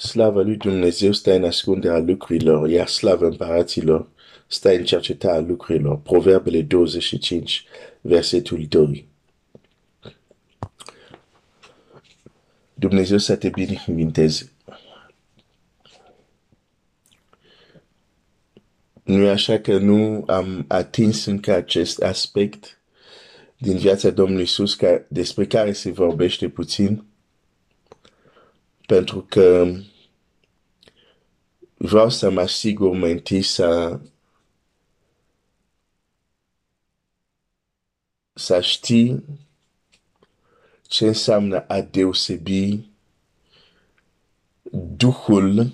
Slava lui Dumnezeu stă în ascunderea lucrurilor, iar slava împăraților stă în cercetarea lucrurilor. Proverbele 25, versetul 2. Dumnezeu să te binecuvinteze. Nu e așa că nu am atins încă acest aspect din viața Domnului Iisus ca, despre care se vorbește puțin, pentru că vreau să mă asigur mai întâi să, să știi ce înseamnă a deosebi Duhul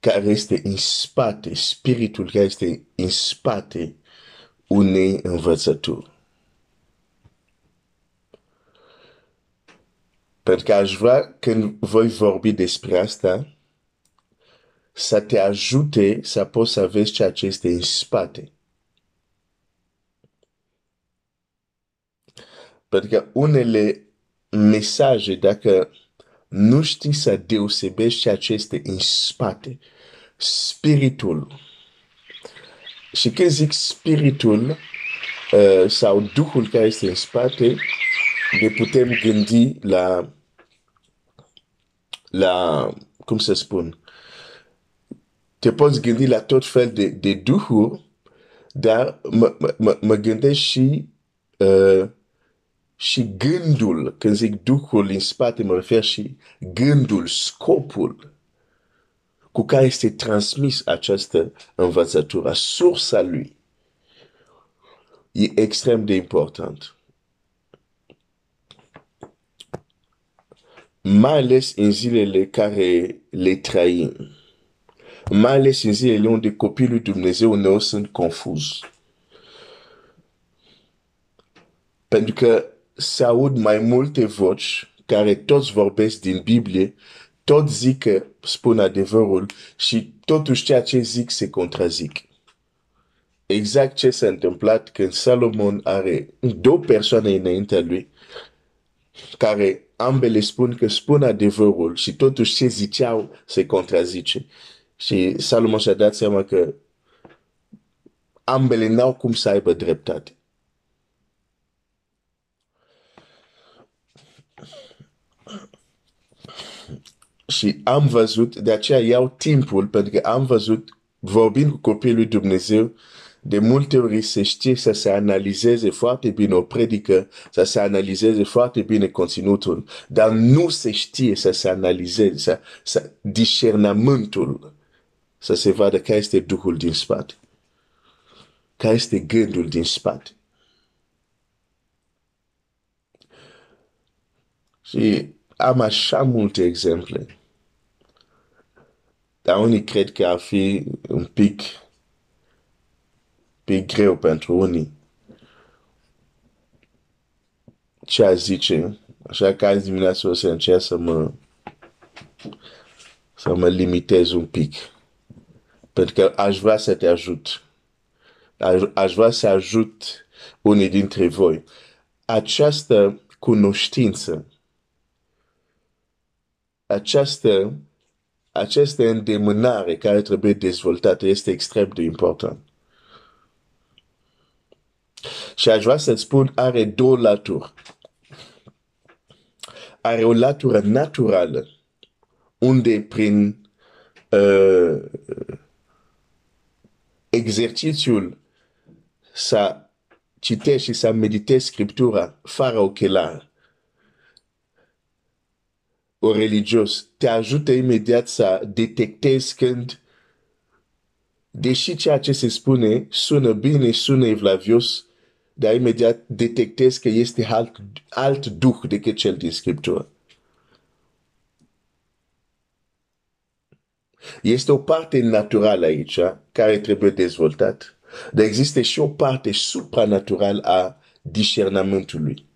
care este în spate, spiritul care este în spate unei învățături. Pentru că aș vrea, când voi vorbi despre asta, să te ajute să poți să vezi ceea ce este în spate. Pentru că unele mesaje, dacă nu știi să deosebești ceea ce este în spate, spiritul. Și când zic spiritul uh, sau Duhul care este în spate, ne putem gândi la, la cum să spun, te poți gândi la tot fel de, de duhuri, dar mă, mă, mă gândesc și uh, și gândul, când zic Duhul în spate, mă refer și gândul, scopul cu care este transmis această învățătură, sursa lui, e extrem de important. Mai ales în zilele care le trăim, mai ales în zilele unde copiii lui Dumnezeu uneori sunt confuz. Pentru că se aud mai multe voci care toți vorbesc din Biblie, toți zic că spun adevărul și totuși ceea ce zic se contrazic. Exact ce s-a întâmplat când Salomon are două persoane înaintea lui care ambele spun că spun adevărul și totuși ce ziceau se contrazice. Și Salomon și-a dat seama că ambele n-au cum să aibă dreptate. Și am văzut, de aceea iau timpul, pentru că am văzut, vorbind cu copiii lui Dumnezeu, de multe ori se știe să se analizeze foarte bine o predică, să se analizeze foarte bine conținutul, dar nu se știe să se analizeze, să, să discernământul, să se vadă care este Duhul din spate, care este gândul din spate. Și am așa multe exemple. Dar unii cred că ar fi un pic, pic greu pentru unii. Ce aș zice? Așa că azi dimineața o să încerc să mă, să mă limitez un pic. Pentru că aș vrea să te ajut. Aș, aș vrea să ajut unii dintre voi. Această cunoștință această, această îndemânare care trebuie dezvoltată este extrem de important. Și aș vrea să-ți spun, are două laturi. Are o latură naturală, unde prin uh, exercițiul să citești și să meditezi Scriptura fără ochelari, o religios te ajută imediat să detectezi când, deși ceea ce se spune sună bine, sună evlavios, dar imediat detectezi că este alt, alt duh decât cel din Scriptură. Este o parte naturală aici care trebuie dezvoltat, dar există și o parte supranaturală a discernamentului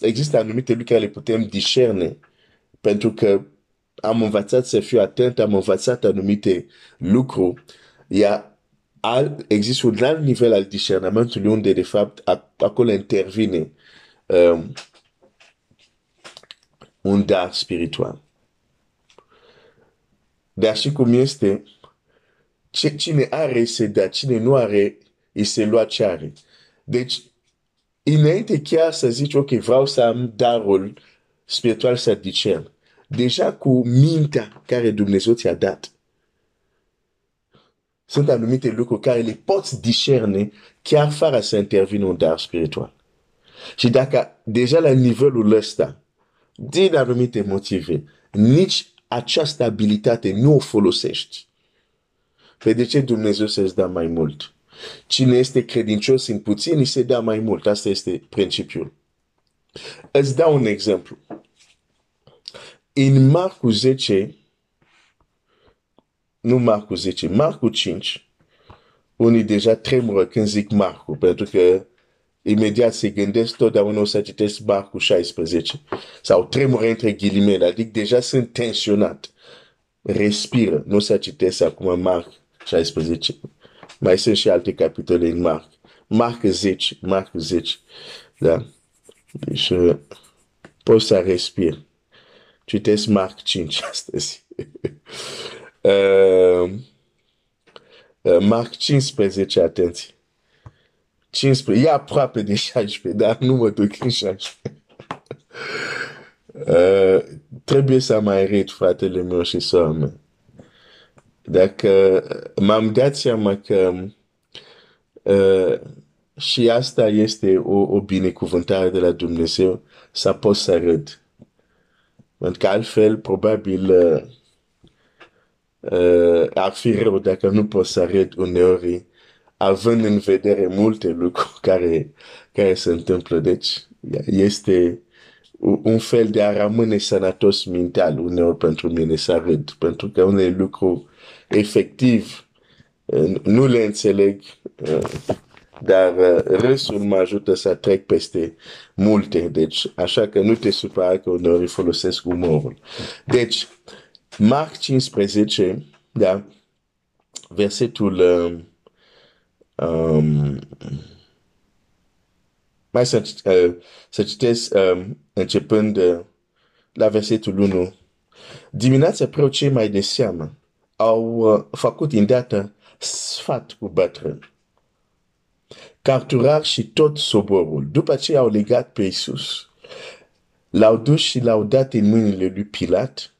există anumite lucruri care le putem discerne pentru că am învățat să fiu atent, am învățat anumite lucruri. Ia, al, există un alt nivel al discernamentului unde, de fapt, acolo intervine um, un dar spiritual. Dar și cum este, cine are se da, cine nu are, îi se lua ce are. Deci, înainte chiar să zici, ok, vreau să am darul spiritual să discern. Deja cu mintea care Dumnezeu ți-a dat. Sunt anumite lucruri care le poți discerne chiar fără să intervină un dar spiritual. Și dacă deja la nivelul ăsta, din anumite motive, nici această abilitate nu o folosești, pe de ce Dumnezeu să-ți dea mai mult? Cine este credincios în puțin, îi se dea mai mult. Asta este principiul. Îți dau un exemplu. În Marcu 10, nu Marcu 10, Marcu 5, unii deja tremură când zic Marcu, pentru că imediat se gândesc totdeauna o să citesc Marcu 16 sau tremură între ghilimele, adică deja sunt tensionat. Respiră, nu o să citesc acum Marc 16. Mai sunt și alte capitole în Marc. Marc 10, Marc 10. Da? Deci, uh, poți să respiri. Citesc Marc 5 astăzi. uh, uh, Marc 15, atenție. 15, e aproape de 16, dar nu mă duc în 16. uh, trebuie să mai rid fratele meu și sora mea. Dacă m-am dat seama că uh, și asta este o, o binecuvântare de la Dumnezeu, să pot să râd. Pentru că altfel, probabil, uh, uh, ar fi rău dacă nu pot să râd uneori, având în vedere multe lucruri care, care se întâmplă. Deci, este un fel de a rămâne sănătos mental uneori pentru mine să râd, pentru că unele lucruri efectiv nu le înțeleg, dar restul mă ajută să trec peste multe, deci așa că nu te supăra că uneori folosesc umorul. Deci, Marc 15, da, versetul um, mai să, uh, să citesc um, începând uh, la versetul 1. Dimineața preocei mai de seamă au uh, făcut îndată sfat cu bătrân. Carturar și tot soborul. După ce au legat pe Isus, l-au dus și l-au dat în mâinile lui Pilat,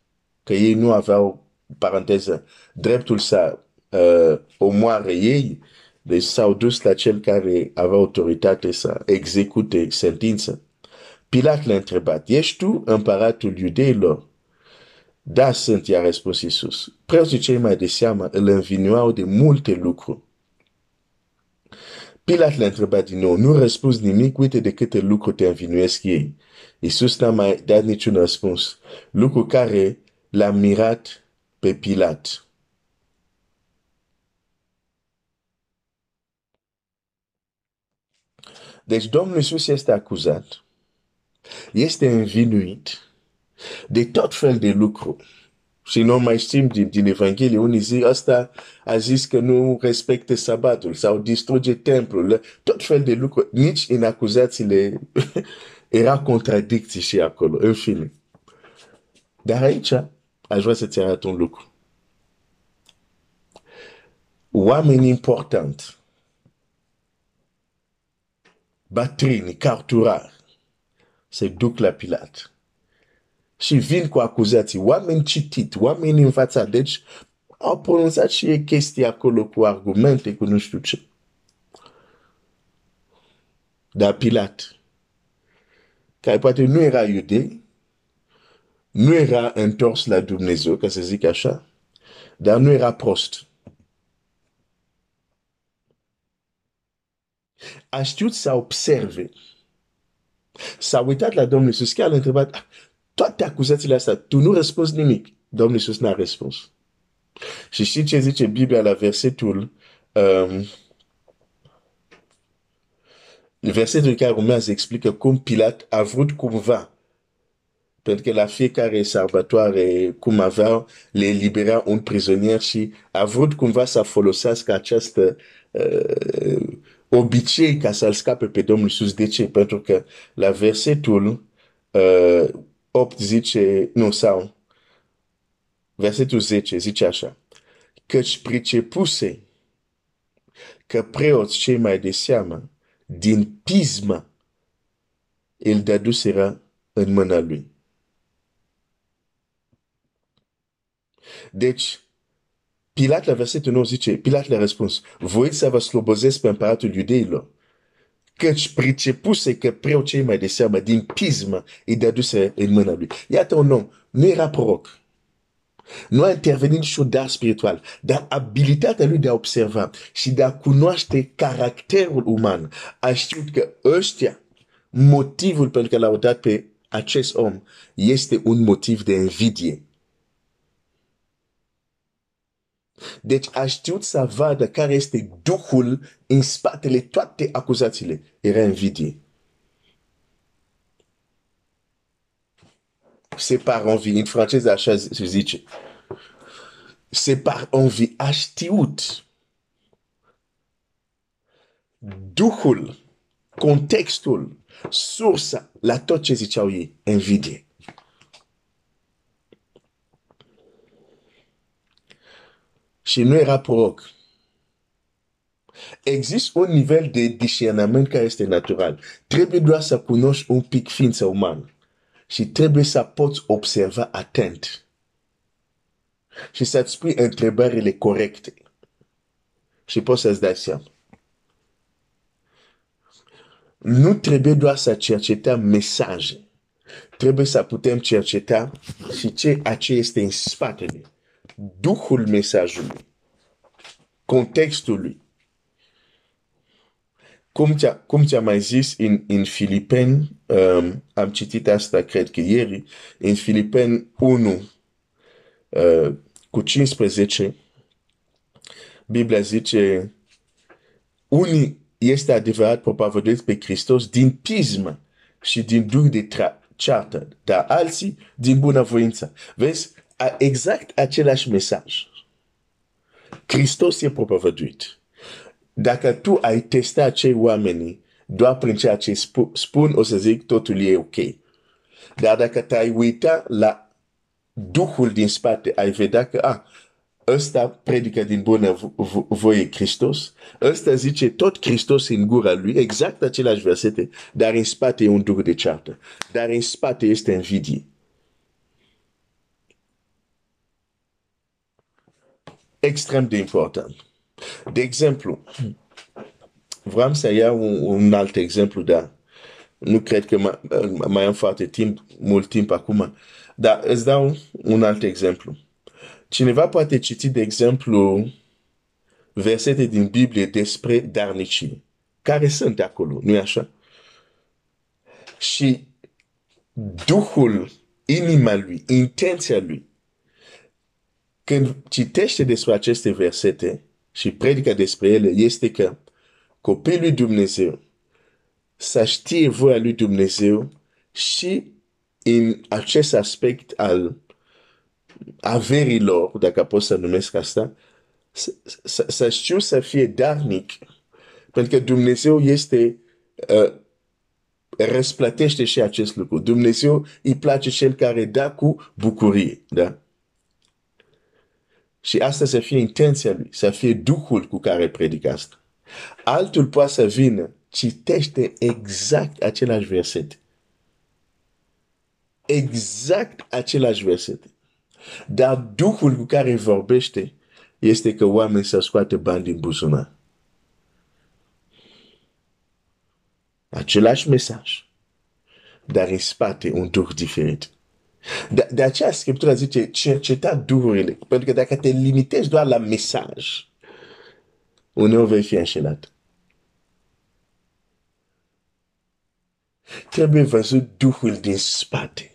că ei nu aveau, paranteză, dreptul să uh, omoare ei, deci s-au dus la cel care avea autoritate să execute sentință. Pilat l-a întrebat, ești tu împăratul iudeilor? Da, sunt, i-a răspuns Iisus. Preoții cei mai de seamă îl învinuau de multe lucruri. Pilat l-a întrebat din nou, nu răspuns nimic, uite de câte lucruri te învinuiesc ei. Iisus n-a mai dat niciun răspuns, lucru care l-a mirat pe Pilat. Deci Domnul Iisus este acuzat, este învinuit, de tot fel de lucruri. Și nu mai știm din, din Evanghelie, unii zic asta a zis că nu respecte sabatul sau distruge templul, tot fel de lucruri. Nici în acuzațiile era contradicții și acolo, în fine. Dar aici aș vrea să-ți arăt un lucru. Oameni important, batrini, carturari, se duc la Pilat și vin cu acuzații. Oameni citit, oameni învățați. Deci au pronunțat și ei chestii acolo cu argumente, cu nu știu ce. Dar Pilat, care poate nu era iudei, nu era întors la Dumnezeu, ca să zic așa, dar nu era prost. A știut să observe. S-a uitat la Domnul Iisus, chiar l-a întrebat, toate acuzațiile astea, tu nu răspunzi nimic. Domnul Iisus n-a răspuns. Și știi ce zice Biblia la versetul um, versetul care urmează explică cum Pilat a vrut cumva pentru că la fiecare sărbătoare, cum avea, le elibera un prizonier și a vrut cumva să folosească această uh, obicei ca să-l scape pe Domnul Iisus. De ce? Pentru că la versetul uh, 8 zice, nu, sau versetul 10 zice așa, căci pricepuse că preoți cei mai de seamă, din pismă, îl dăduseră în mâna lui. Deci, Pilat la versetul 9 zice, Pilat le-a răspuns, voi să vă slobozesc pe împăratul iudeilor, căci pricepuse că preoți cei mai de seamă, din pismă, îi dăduse în mâna lui. Iată un om, nu era proroc, nu a intervenit niciun dar spiritual, dar abilitatea lui de a observa și de a cunoaște caracterul uman a știut că ăștia, motivul pentru care l-au dat pe acest om, este un motiv de invidie. Deci a știut să vadă care este duhul în spatele toate acuzațiile. Era invidie. c'est par envie. În franceză așa se zice. C'est par envie. A știut duhul, contextul, sursa la tot ce ziceau ei, invidie. Și nu era proroc. Există un nivel de discernament care este natural. Trebuie doar să cunoști un pic ființa umană și trebuie să poți observa atent și să-ți spui întrebările corecte și poți să-ți dai seama. Nu trebuie doar să cercetăm mesaje, trebuie să putem cerceta și ce ce este în spatele, duhul mesajului, contextul cum ți-a, cum ți-a mai zis în, în Filipeni, um, am citit asta, cred că ieri, în Filipeni 1 uh, cu 15, Biblia zice, unii este adevărat propovăduiesc pe Hristos din pismă și din duh de ceartă, dar alții din bunăvoință. Vezi, exact același mesaj. Hristos e propovăduit. Dacă tu ai testat acei oameni doar prin ceea ce spun, o să zic totul e ok. Dar dacă te-ai uitat la Duhul din spate, ai vedea că, ah, ăsta predică din bună voie Hristos, ăsta zice tot Hristos în gura lui, exact același versete, dar în spate e un duh de ceartă, dar în spate este invidie. Extrem de important. De exemplu, vreau să iau un, un alt exemplu, dar nu cred că mai, mai am foarte timp, mult timp acum, dar îți dau un alt exemplu. Cineva poate citi, de exemplu, versete din Biblie despre darnicii, care sunt acolo, nu-i așa? Și Duhul, inima lui, intenția lui, când citește despre aceste versete, și predică despre ele este că copilul lui Dumnezeu să știe voia lui Dumnezeu și în acest aspect al averilor, dacă pot să numesc asta, să știu să fie darnic, pentru că Dumnezeu este uh, răsplătește și acest lucru. Dumnezeu îi place cel care da cu bucurie. Da? Și asta să fie intenția lui, să fie Duhul cu care predică asta. Altul poate să vină, citește exact același verset. Exact același verset. Dar Duhul cu care vorbește este că oamenii să scoate bani din buzunar. Același mesaj, dar în spate un duh diferit. De, de aceea Scriptura zice cerceta duhurile. Pentru că dacă te limitezi doar la mesaj, uneori vei fi înșelat. Trebuie văzut duhul din spate.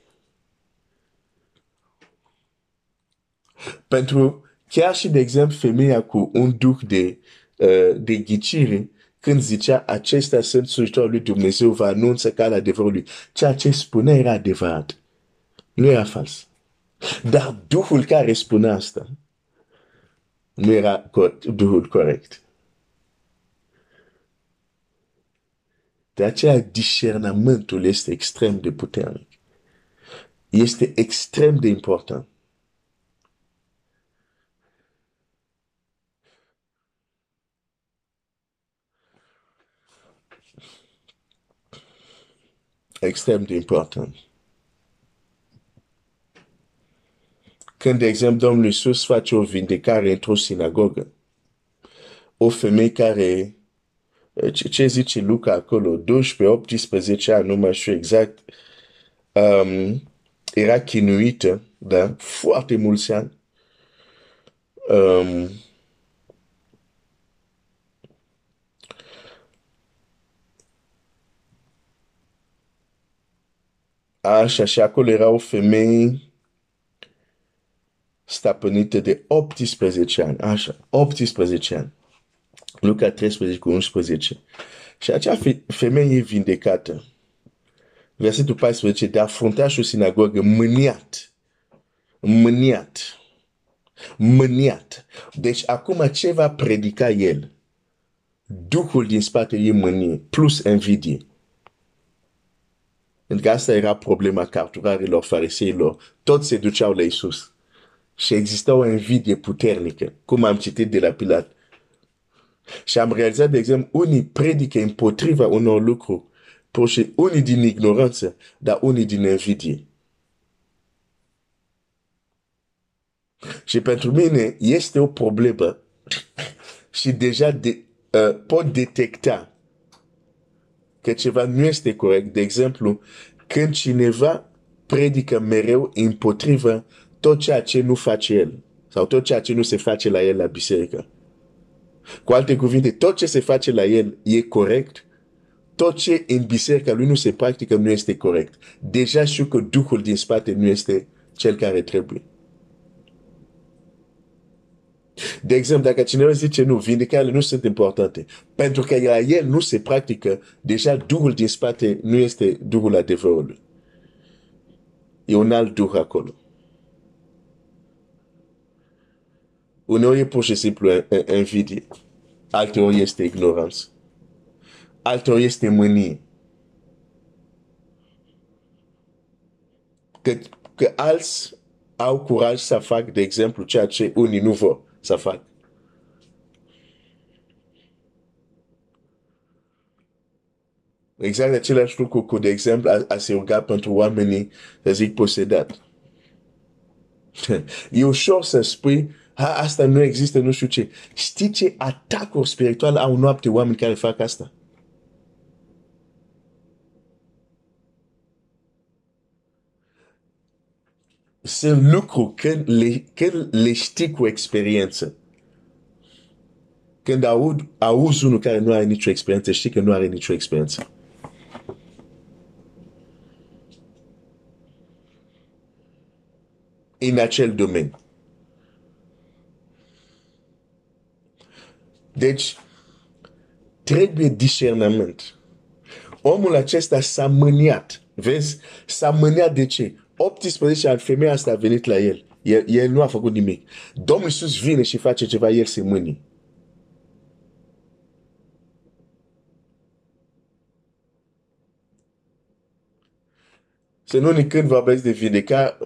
Pentru chiar și, de exemplu, femeia cu un duh de, uh, de ghicire, când zicea acestea sunt slujitorul lui Dumnezeu, vă anunță calea adevărului. Ceea ce spunea era adevărat. Nu era fals. Dar Duhul care spune asta nu era Duhul corect. De aceea discernamentul este extrem de puternic. este extrem de important. Extrem de important. Când, de exemplu, Domnul Iisus face o vindecare într-o sinagogă, o femeie care, ce, ce zice Luca acolo, 12-18 ani, nu mai știu exact, um, era chinuită, da, foarte mulți ani. Um, Așa, și acolo era o femeie stăpânită de 18 ani. Așa, 18 ani. Luca 13 cu 11. Și acea femeie e vindecată. Versetul 14, de a și o sinagogă mâniat. Mâniat. Mâniat. Deci acum ce va predica el? Duhul din spate e mânie, plus invidie. Pentru că asta era problema carturarilor, fariseilor. Toți se duceau la Isus. Și exista o invidie puternică, cum am citit de la Pilat. Și am realizat, de exemplu, unii predică împotriva unor lucruri, și unii din ignoranță, dar unii din invidie. Și pentru mine este o problemă și deja de, uh, pot detecta că ceva nu este corect. De exemplu, când cineva predică mereu împotriva tot ceea ce nu face el sau tot ceea ce nu se face la el la biserică. Cu alte cuvinte, tot ce se face la el e corect, tot ce în biserica lui nu se practică nu este corect. Deja știu că Duhul din spate nu este cel care trebuie. De exemplu, dacă cineva zice nu, vindecările nu sunt importante, pentru că la el nu se practică, deja Duhul din spate nu este Duhul adevărului. E un alt Duh acolo. Uneori e pur și simplu invidie. Alteori este ignoranță. Alteori este mânie. Că, că alți au curaj să fac, de exemplu, ceea ce unii nu vor să fac. Exact același lucru cu, de exemplu, a, a se ruga pentru oamenii, să zic, posedat. e ușor să spui, ha, asta nu există, nu știu ce. Știi ce atacuri spirituale au noapte oameni care fac asta? Sunt lucruri când le, când le știi cu experiență. Când aud, auzi unul care nu are nicio experiență, știi că nu are nicio experiență. În acel domeniu. Deci, trebuie discernământ. Omul acesta s-a mâniat. Vezi? S-a mâniat de ce? 18 ani, femeia asta a venit la el. El, el nu a făcut nimic. Domnul Iisus vine și face ceva, el se mâni. Să nu când vorbesc de vindeca,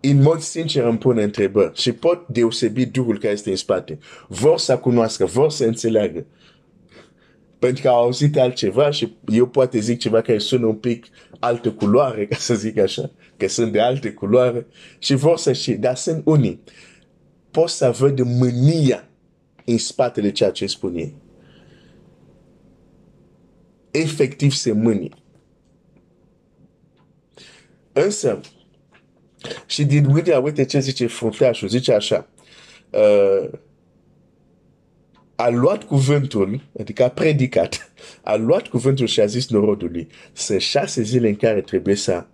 în mod sincer îmi pun întrebări și pot deosebi Duhul care este în spate. Vor să cunoască, vor să înțeleagă. Pentru că au auzit altceva și eu poate zic ceva care sună un pic altă culoare, ca să zic așa, că sunt de alte culoare și vor să știe, dar sunt unii. Pot să văd mânia în spatele ceea ce spun ei. Efectiv se mânie. Însă, și din mânia, uite ce zice fruntașul, zice așa, uh, a luat cuvântul, adică a predicat, a luat cuvântul și a zis norodului, sunt șase zile în care trebuie să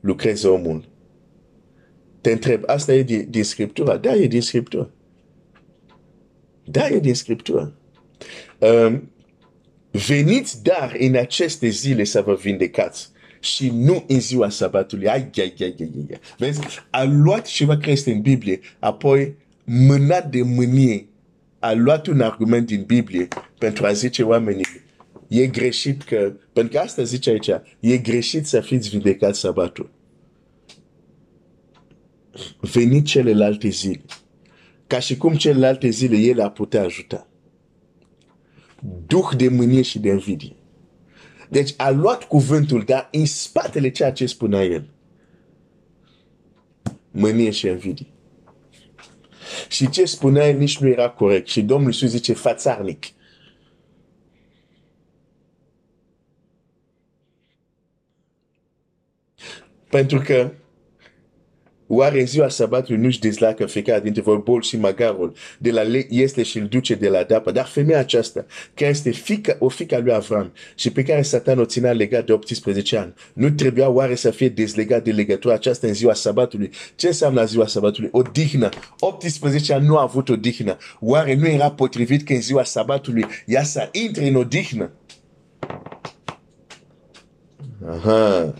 lucreze omul. Te întreb, asta e din, din Scriptura? Da, e din Scriptura. Da, e din Scriptura. Um, veniți dar în aceste zile să vă vindecați și nu în ziua sabatului. Ai, ai, ai, ai, ai. Vezi? A luat ceva care este în Biblie, apoi mânat de mânie a luat un argument din Biblie pentru a zice oamenii, e greșit că, pentru că asta zice aici, e greșit să fiți vindecat sabatul. venit celelalte zile. Ca și cum celelalte zile el a putea ajuta. Duh de mânie și de invidie. Deci a luat cuvântul, dar în spatele ceea ce spunea el. Mânie și invidie. Și ce spunea el nici nu era corect. Și Domnul Iisus zice fațarnic. Pentru că Oare în ziua sabatului nu-și dezlacă fiecare dintre voi bol și magarul de la este și îl duce de la dapă. Dar femeia aceasta, care este fica, o fica lui Avram și pe care Satan o ținea legat de 18 ani, nu trebuia oare să fie dezlegat de legătura aceasta în ziua sabatului? Ce înseamnă ziua sabatului? O dihnă. 18 ani nu a avut o dihnă. Oare nu era potrivit că în ziua sabatului ea să intre în o dihnă? Aha.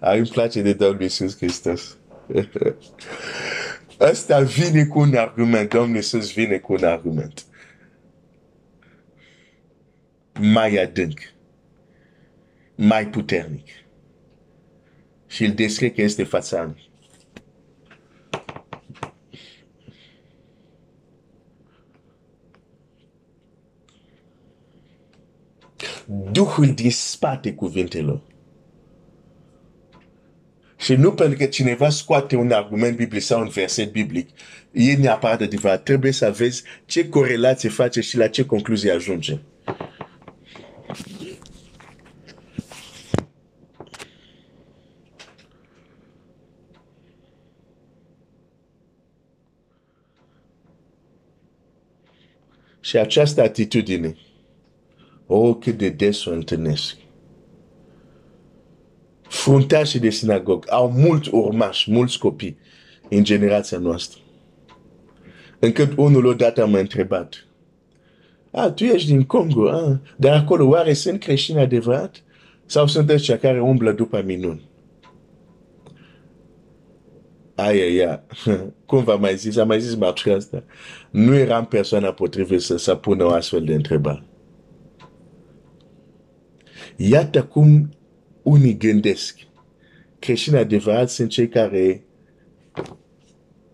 Ai îmi place de Domnul Iisus Hristos. Ăsta vine cu un argument, Domnul Iisus vine cu un argument. Mai adânc, mai puternic. Și îl descrie că este fața Duhul din spate cuvintelor și nu pentru că cineva scoate un argument biblic sau un verset biblic, e neapărat adevărat. Trebuie să vezi ce corelație face și la ce concluzie ajunge. Și această atitudine, oh, cât de des o întâlnesc fruntașii de sinagog au mulți urmași, mulți copii în generația noastră. Încât unul odată m-a întrebat, a, tu ești din Congo, a? dar acolo oare sunt creștini adevărat? Sau sunt ăștia care umblă după minuni? Aia, ia, cum v-am mai zis, am mai zis marțul asta, nu eram persoana potrivită să, să pună o astfel de întrebare. Iată cum unii gândesc. Creștini adevărați sunt cei care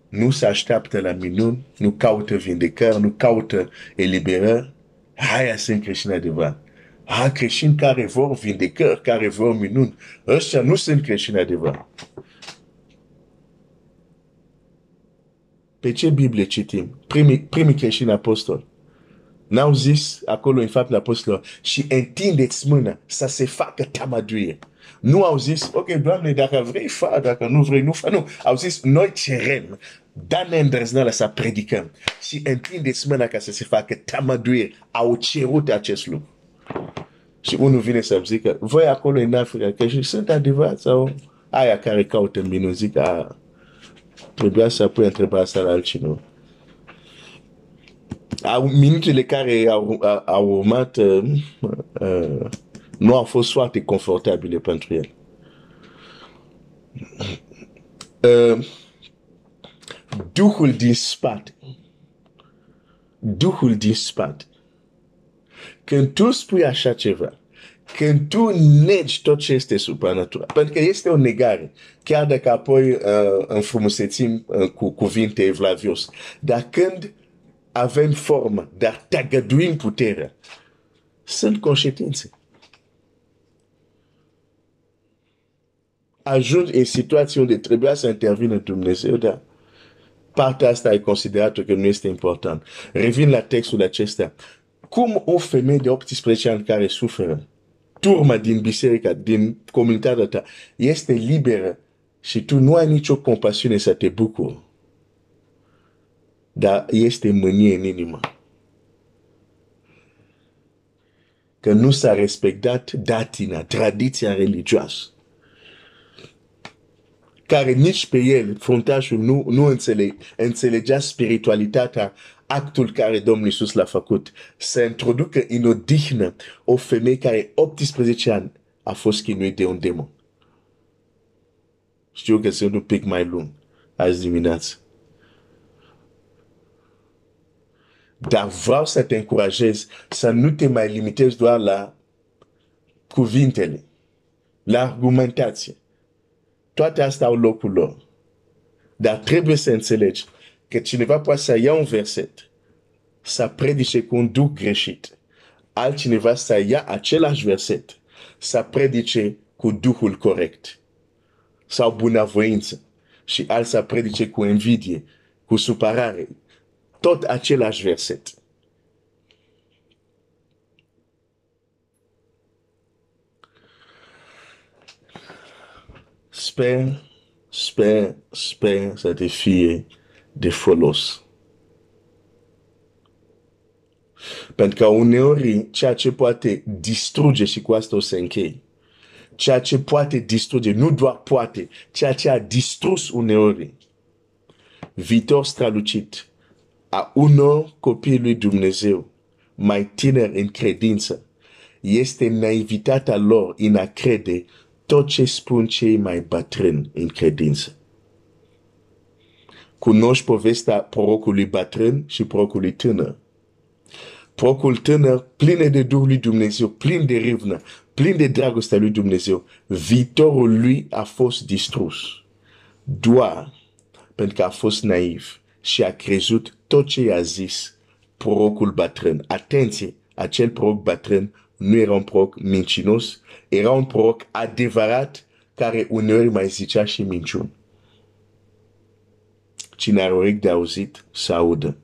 nu se așteaptă la minuni, nu caută vindecări, nu caută eliberări. Aia sunt creștini adevărați. Ha, creștini care vor vindecări, care vor minuni. Ăștia nu sunt creștini adevărați. Pe ce Biblie citim? Primii, primii creștini apostoli. N-au zis acolo în faptul apostolilor și întindeți mâna să se facă tamaduie. Nu au zis, ok, Doamne, dacă vrei, fa, dacă nu vrei, nu fa. Nu, au zis, noi cerem, dă-ne îndrăznălă să predicăm și întindeți mâna ca să se facă tamaduie. Au cerut acest lucru. Și unul vine să-mi zică, voi acolo în Africa, că și sunt adevărat sau aia care caută în minuni, zic, a, trebuia să pui întrebarea asta la altcineva minutele care au, au urmat uh, uh, nu au fost foarte confortabile pentru el. Uh, Duhul din spate. Duhul din spate. Când tu spui așa ceva, când tu negi tot ce este supranatural, pentru că este o negare, chiar dacă apoi uh, înfrumusețim uh, cu cuvinte evlavios, dar când avem formă, dar tăgăduim puterea. Sunt conștiințe. Ajung în situații unde trebuia să intervină Dumnezeu, dar partea asta e considerată că nu este important. Revin la textul acesta. Cum o femeie de 18 ani care suferă, turma din biserica, din comunitatea ta, este liberă și tu nu ai nicio compasiune să te bucuri dar este mânie în inimă. Că nu s-a respectat datina, tradiția religioasă. Care nici pe el, fruntașul, nu, nu înțeleg, înțelegea spiritualitatea, actul care Domnul Iisus l-a făcut. Să introducă în odihnă o femeie care 18 ani a fost chinuit de un demon. Știu că sunt un pic mai lung azi dimineață. Dar vreau să te încurajez să nu te mai limitezi doar la cuvintele, la argumentație. Toate astea au locul lor. Dar trebuie să înțelegi că cineva poate să ia un verset, să predice cu un duc greșit. Altcineva să ia același verset, să predice cu duhul corect. Sau bunăvoință. Și alt să predice cu invidie, cu supărare. Tot același verset. Sper, sper, sper să te fie de folos. Pentru că uneori ceea ce poate distruge și cu asta o să închei, ceea ce poate distruge, nu doar poate, ceea ce a distrus uneori viitor strălucit a unor copii lui Dumnezeu mai tineri în credință este naivitatea lor în a crede tot ce spun cei mai bătrâni în credință. Cunoști povestea prorocului bătrân și prorocului tânăr. Prorocul tânăr, plin de Duhul lui Dumnezeu, plin de rivnă, plin de dragostea lui Dumnezeu, viitorul lui a fost distrus. Doar pentru că a fost naiv și a crezut tot ce i-a zis prorocul bătrân. Atenție, acel proroc bătrân nu era un proroc mincinos, era un proroc adevărat care uneori mai zicea și minciuni. Cine are urechi de auzit, să audă.